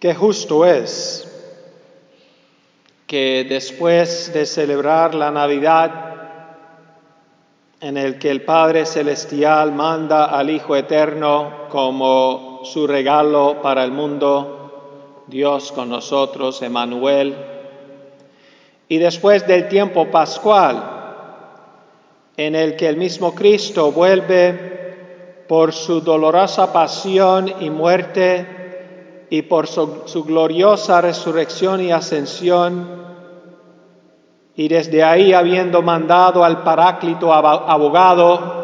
Qué justo es que después de celebrar la Navidad, en el que el Padre Celestial manda al Hijo Eterno como su regalo para el mundo, Dios con nosotros, Emanuel, y después del tiempo pascual, en el que el mismo Cristo vuelve por su dolorosa pasión y muerte y por su, gloriosa resurrección y ascensión, y desde ahí habiendo mandado al Paráclito abogado,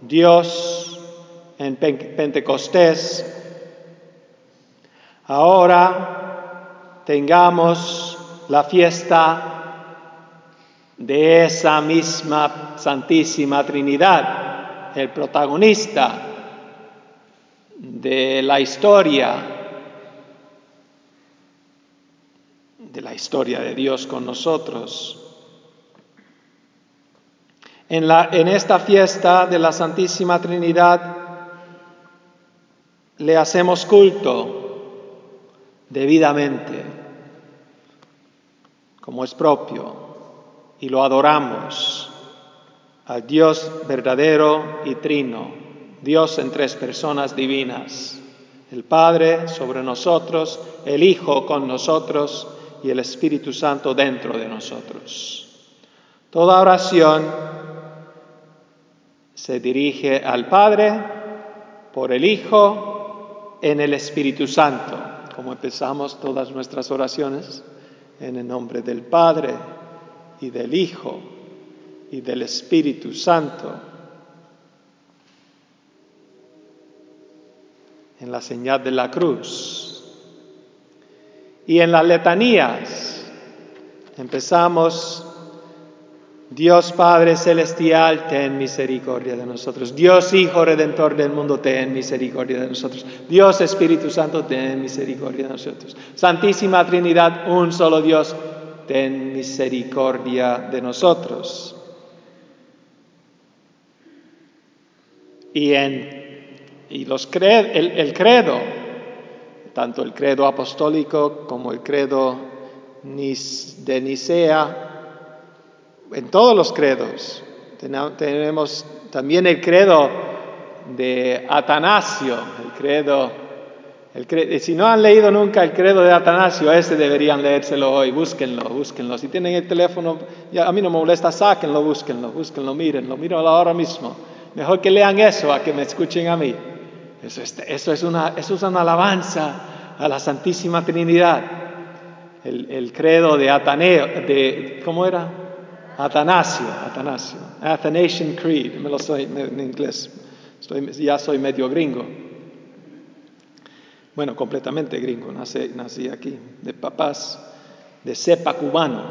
Dios en Pentecostés, ahora tengamos la fiesta de esa misma Santísima Trinidad, el protagonista de la historia de la historia de Dios con nosotros. En, la, en esta fiesta de la Santísima Trinidad le hacemos culto debidamente, como es propio, y lo adoramos al Dios verdadero y trino, Dios en tres personas divinas, el Padre sobre nosotros, el Hijo con nosotros y el Espíritu Santo dentro de nosotros. Toda oración se dirige al Padre por el Hijo en el Espíritu Santo, como empezamos todas nuestras oraciones, en el nombre del Padre y del Hijo y del Espíritu Santo. En la señal de la cruz. Y en las letanías empezamos, Dios Padre Celestial, ten misericordia de nosotros. Dios Hijo Redentor del mundo, ten misericordia de nosotros. Dios Espíritu Santo, ten misericordia de nosotros. Santísima Trinidad, un solo Dios, ten misericordia de nosotros. Y, en, y los el credo tanto el credo apostólico como el credo de Nicea, en todos los credos. Tenemos también el credo de Atanasio, el credo, el si no han leído nunca el credo de Atanasio, ese deberían leérselo hoy, búsquenlo, búsquenlo. Si tienen el teléfono, a mí no me molesta, sáquenlo, búsquenlo, búsquenlo, mírenlo, mírenlo ahora mismo. Mejor que lean eso a que me escuchen a mí. Eso es, una, eso es una alabanza a la Santísima Trinidad. El, credo de Ataneo, de, ¿cómo era? Atanasio, Atanasio. Athanasian Creed, me lo soy en inglés. ya soy medio gringo. Bueno, completamente gringo, nací, nací aquí, de papás de cepa cubano,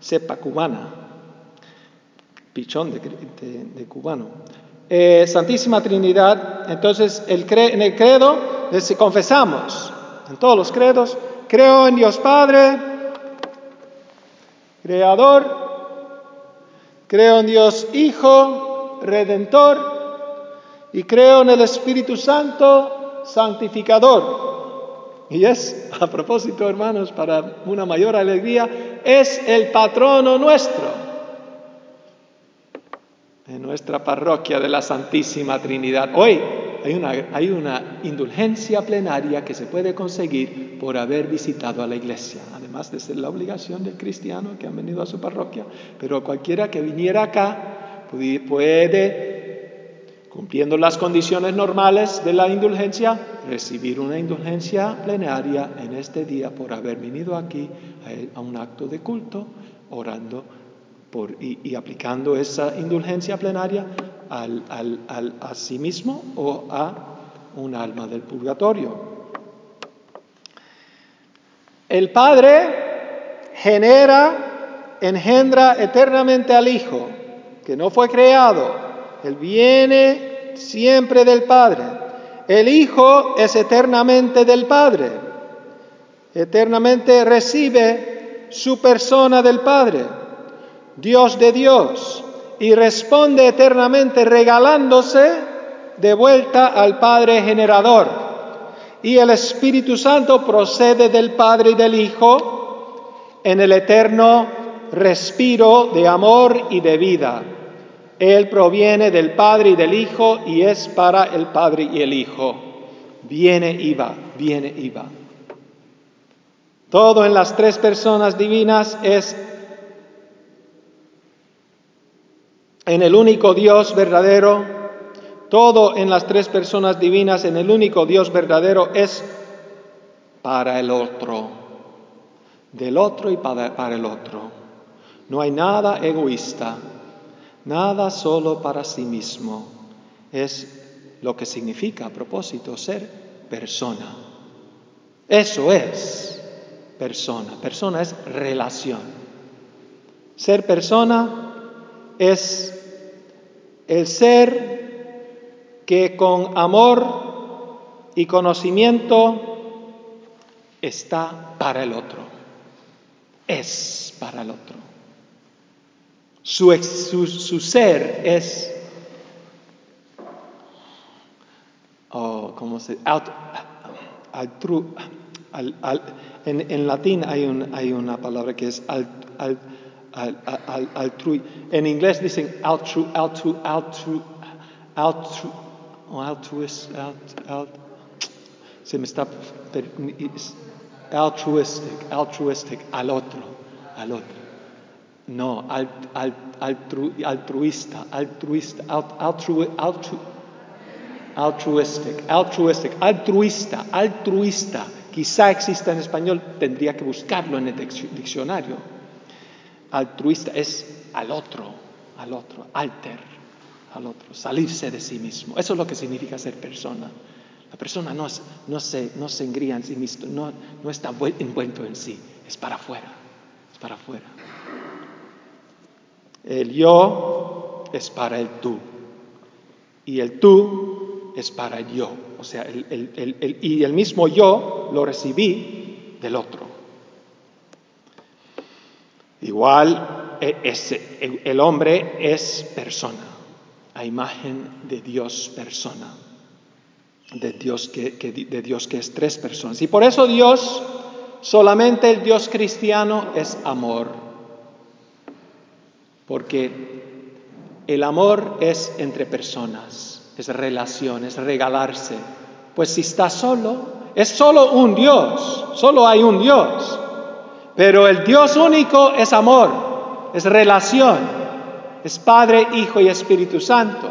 cepa cubana, pichón de cubano. Eh, Santísima Trinidad, entonces el en el credo confesamos, en todos los credos, creo en Dios Padre, Creador, creo en Dios Hijo, Redentor, y creo en el Espíritu Santo, Santificador. Y es, a propósito, hermanos, para una mayor alegría, es el patrono nuestro en nuestra parroquia de la Santísima Trinidad. Hoy hay una, hay una indulgencia plenaria que se puede conseguir por haber visitado a la iglesia, además de ser la obligación del cristiano que ha venido a su parroquia, pero cualquiera que viniera acá puede, cumpliendo las condiciones normales de la indulgencia, recibir una indulgencia plenaria en este día por haber venido aquí a un acto de culto, orando y, aplicando esa indulgencia plenaria al, a sí mismo o a un alma del purgatorio. El Padre genera, engendra eternamente al Hijo, que no fue creado. Él viene siempre del Padre. El Hijo es eternamente del Padre. Eternamente recibe su persona del Padre. Dios de Dios, y responde eternamente regalándose de vuelta al Padre generador. y el Espíritu Santo procede del Padre y del Hijo en el eterno respiro de amor y de vida. Él proviene del Padre y del Hijo y es para el Padre y el Hijo. Viene y va, viene y va. Todo en las tres personas divinas es en el único Dios verdadero. Todo en las tres personas divinas, en el único Dios verdadero, es para el otro. Del otro y para, el otro. No hay nada egoísta, nada solo para sí mismo. Es lo que significa a propósito ser persona. Eso es persona. Persona es relación. Ser persona es el ser que con amor y conocimiento está para el otro. Es para el otro. Su, su, ser es, oh, ¿cómo se en, en, latín hay, un, hay, una palabra que es al, altru, en inglés dicen altru, altru, altru, altru, altruist, alt, alt, se me está, altruistic, altruistic, al otro, al otro. No, alt, alt, altru, altruista, altruista, alt, altru, altru, altruistic, altruistic, altruista, altruista. Quizá exista en español, tendría que buscarlo en el diccionario. Altruista es al otro, al otro, alter, al otro, salirse de sí mismo. Eso es lo que significa ser persona. La persona no, no, se, no se engría en sí mismo, no, está envuelto en sí, es para afuera, es para afuera. El yo es para el tú y el tú es para el yo. O sea, y el mismo yo lo recibí del otro. Igual e, el hombre es persona, a imagen de Dios persona, de Dios que, de Dios que es tres personas. Y por eso Dios, solamente el Dios cristiano es amor porque el amor es entre personas, es relación, es regalarse. Pues si está solo, es solo un Dios, solo hay un Dios. Pero el Dios único es amor, es relación, es Padre, Hijo y Espíritu Santo.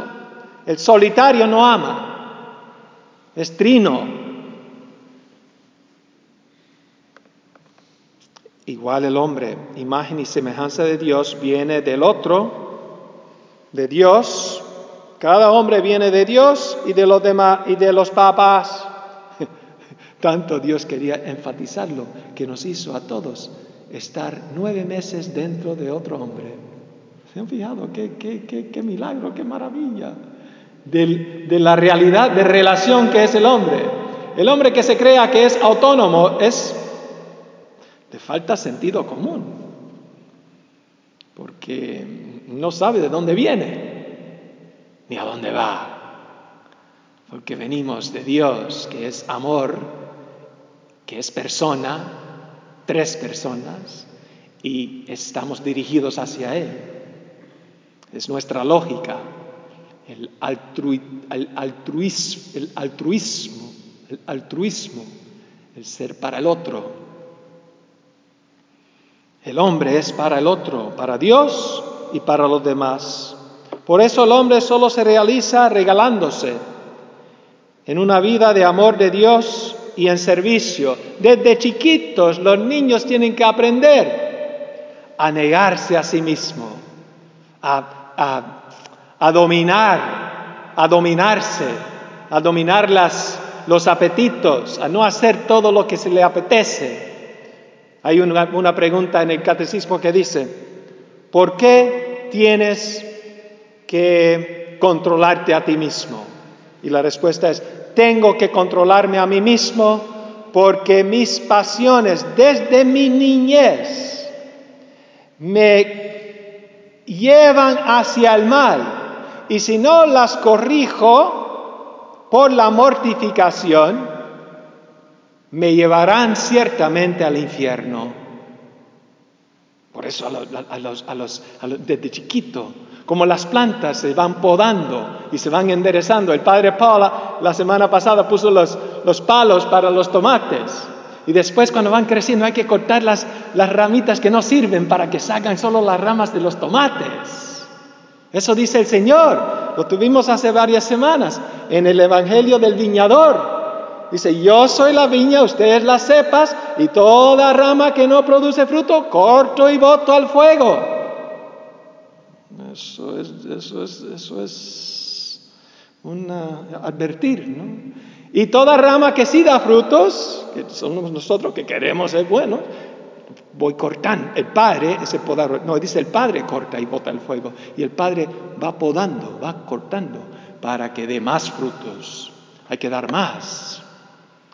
El solitario no ama, es trino, Igual el hombre, imagen y semejanza de Dios, viene del otro, de Dios. Cada hombre viene de Dios y de los demás y de los papás. Tanto Dios quería enfatizarlo que nos hizo a todos estar nueve meses dentro de otro hombre. ¿Se han fijado? Qué, qué, qué, milagro, qué maravilla. de la realidad de relación que es el hombre. El hombre que se crea que es autónomo es le falta sentido común, porque no sabe de dónde viene ni a dónde va, porque venimos de Dios, que es amor, que es persona, tres personas, y estamos dirigidos hacia Él. Es nuestra lógica, el, altruismo, el altruismo, el altruismo, el ser para el otro, el hombre es para el otro, para Dios y para los demás. Por eso el hombre solo se realiza regalándose en una vida de amor de Dios y en servicio. Desde chiquitos los niños tienen que aprender a negarse a sí mismo, a, dominar, a dominarse, a dominar los apetitos, a no hacer todo lo que se le apetece hay una, pregunta en el catecismo que dice, ¿por qué tienes que controlarte a ti mismo? Y la respuesta es, tengo que controlarme a mí mismo porque mis pasiones desde mi niñez me llevan hacia el mal. Y si no las corrijo por la mortificación, me llevarán ciertamente al infierno. Por eso a los, desde chiquito, como las plantas se van podando y se van enderezando. El padre Paula la semana pasada puso los, los palos para los tomates. Y después cuando van creciendo hay que cortar las, las ramitas que no sirven para que salgan solo las ramas de los tomates. Eso dice el Señor. Lo tuvimos hace varias semanas en el Evangelio del Viñador. Dice, yo soy la viña, ustedes las cepas, y toda rama que no produce fruto, corto y boto al fuego. Eso es, eso es, eso es una, advertir, ¿no? Y toda rama que sí da frutos, que somos nosotros que queremos ser buenos, voy cortando. El Padre, ese podar, no, dice el Padre corta y bota el fuego. Y el Padre va podando, va cortando para que dé más frutos. Hay que dar más.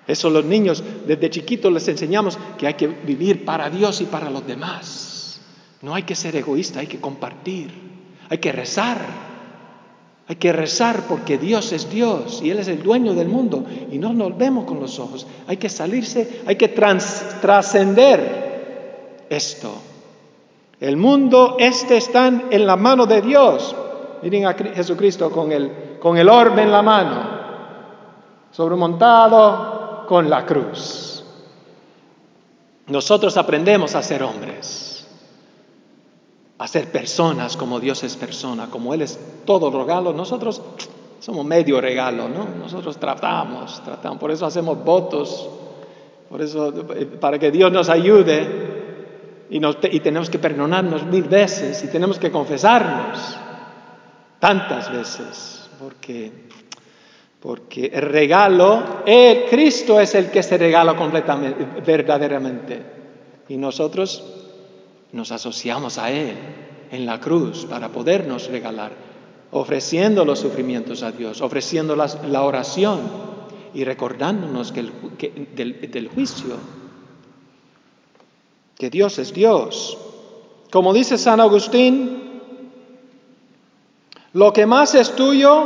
Eso los niños desde chiquitos les enseñamos que hay que vivir para Dios y para los demás. No hay que ser egoísta, hay que compartir, hay que rezar. Hay que rezar porque Dios es Dios y Él es el dueño del mundo y no nos vemos con los ojos. Hay que salirse, hay que trascender esto. El mundo, este está en la mano de Dios. Miren a Jesucristo con el, con el orbe en la mano, sobremontado con la cruz. Nosotros aprendemos a ser hombres a ser personas como Dios es persona, como Él es todo regalo, nosotros somos medio regalo, ¿no? Nosotros tratamos, tratamos, por eso hacemos votos, por eso, eh, para que Dios nos ayude. Y, y tenemos que perdonarnos mil veces y tenemos que confesarnos tantas veces, porque, porque el regalo, el Cristo es el que se regala completamente, verdaderamente, y nosotros nos asociamos a Él en la cruz para podernos regalar, ofreciendo los sufrimientos a Dios, ofreciendo la oración y recordándonos que del, del juicio, que Dios es Dios. Como dice San Agustín, lo que más es tuyo,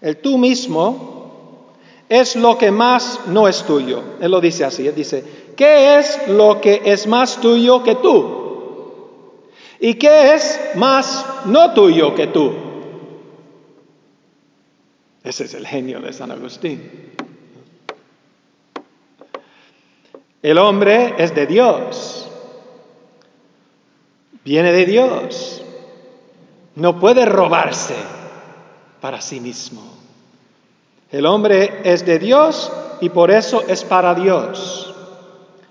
el tú mismo, es lo que más no es tuyo. Él lo dice así, él dice, ¿Qué es lo que es más tuyo que tú? ¿Y qué es más no tuyo que tú? Ese es el genio de San Agustín. El hombre es de Dios, viene de Dios, no puede robarse para sí mismo. El hombre es de Dios y por eso es para Dios.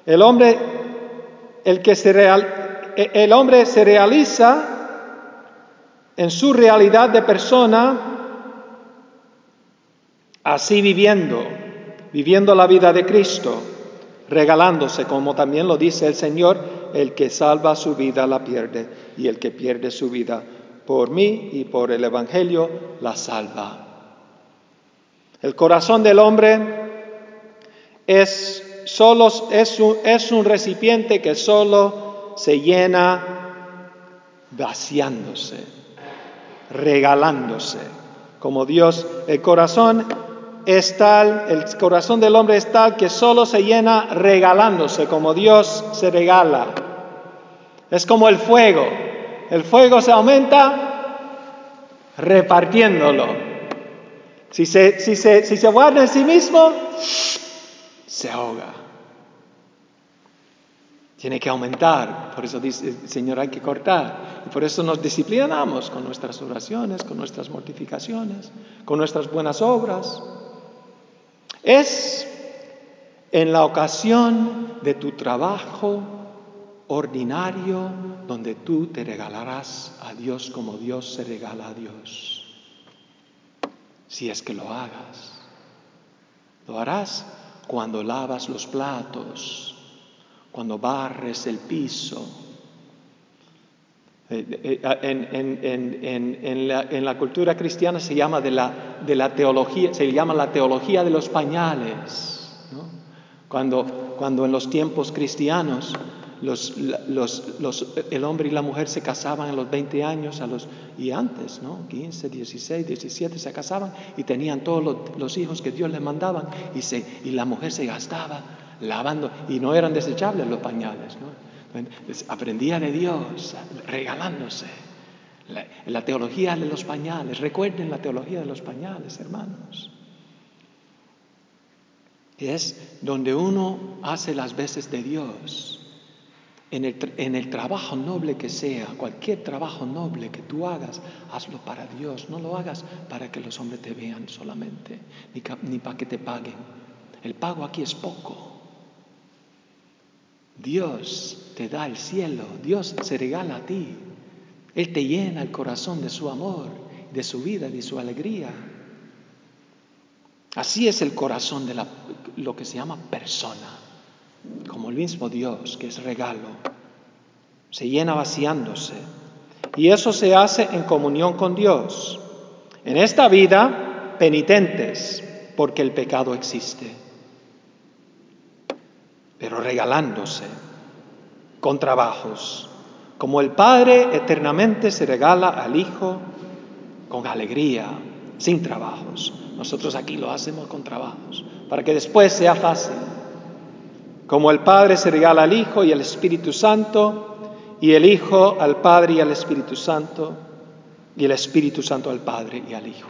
El hombre, el que se el hombre se realiza en su realidad de persona así viviendo, viviendo la vida de Cristo, regalándose, como también lo dice el Señor, el que salva su vida la pierde y el que pierde su vida por mí y por el Evangelio la salva. El corazón del hombre es solo es un, es un recipiente que solo se llena vaciándose, regalándose. Como Dios, el corazón es tal, el corazón del hombre es tal que solo se llena regalándose, como Dios se regala. Es como el fuego. El fuego se aumenta repartiéndolo. Si se, si se, si se guarda en sí mismo, se ahoga. Tiene que aumentar, por eso dice el Señor hay que cortar. Y por eso nos disciplinamos con nuestras oraciones, con nuestras mortificaciones, con nuestras buenas obras. Es en la ocasión de tu trabajo ordinario donde tú te regalarás a Dios como Dios se regala a Dios. Si es que lo hagas. Lo harás cuando lavas los platos, cuando barres el piso. Eh, eh, en, la, cultura cristiana se llama de la, teología, se llama la teología de los pañales. Cuando en los tiempos cristianos los, los, el hombre y la mujer se casaban a los 20 años y antes, ¿no? 15, 16, 17 se casaban y tenían todos los, hijos que Dios les mandaba y, se, la mujer se gastaba lavando y no eran desechables los pañales. Aprendía de Dios regalándose. La, la teología de los pañales, recuerden la teología de los pañales, hermanos. Es donde uno hace las veces de Dios en el, trabajo noble que sea, cualquier trabajo noble que tú hagas, hazlo para Dios, no lo hagas para que los hombres te vean solamente, ni, ni para que te paguen. El pago aquí es poco. Dios te da el cielo, Dios se regala a ti, Él te llena el corazón de su amor, de su vida, de su alegría. Así es el corazón de la, lo que se llama persona como el mismo Dios, que es regalo. Se llena vaciándose. Y eso se hace en comunión con Dios. En esta vida, penitentes, porque el pecado existe. Pero regalándose, con trabajos, como el Padre eternamente se regala al Hijo con alegría, sin trabajos. Nosotros aquí lo hacemos con trabajos, para que después sea fácil. Como el Padre se regala al Hijo y al Espíritu Santo, y el Hijo al Padre y al Espíritu Santo, y el Espíritu Santo al Padre y al Hijo.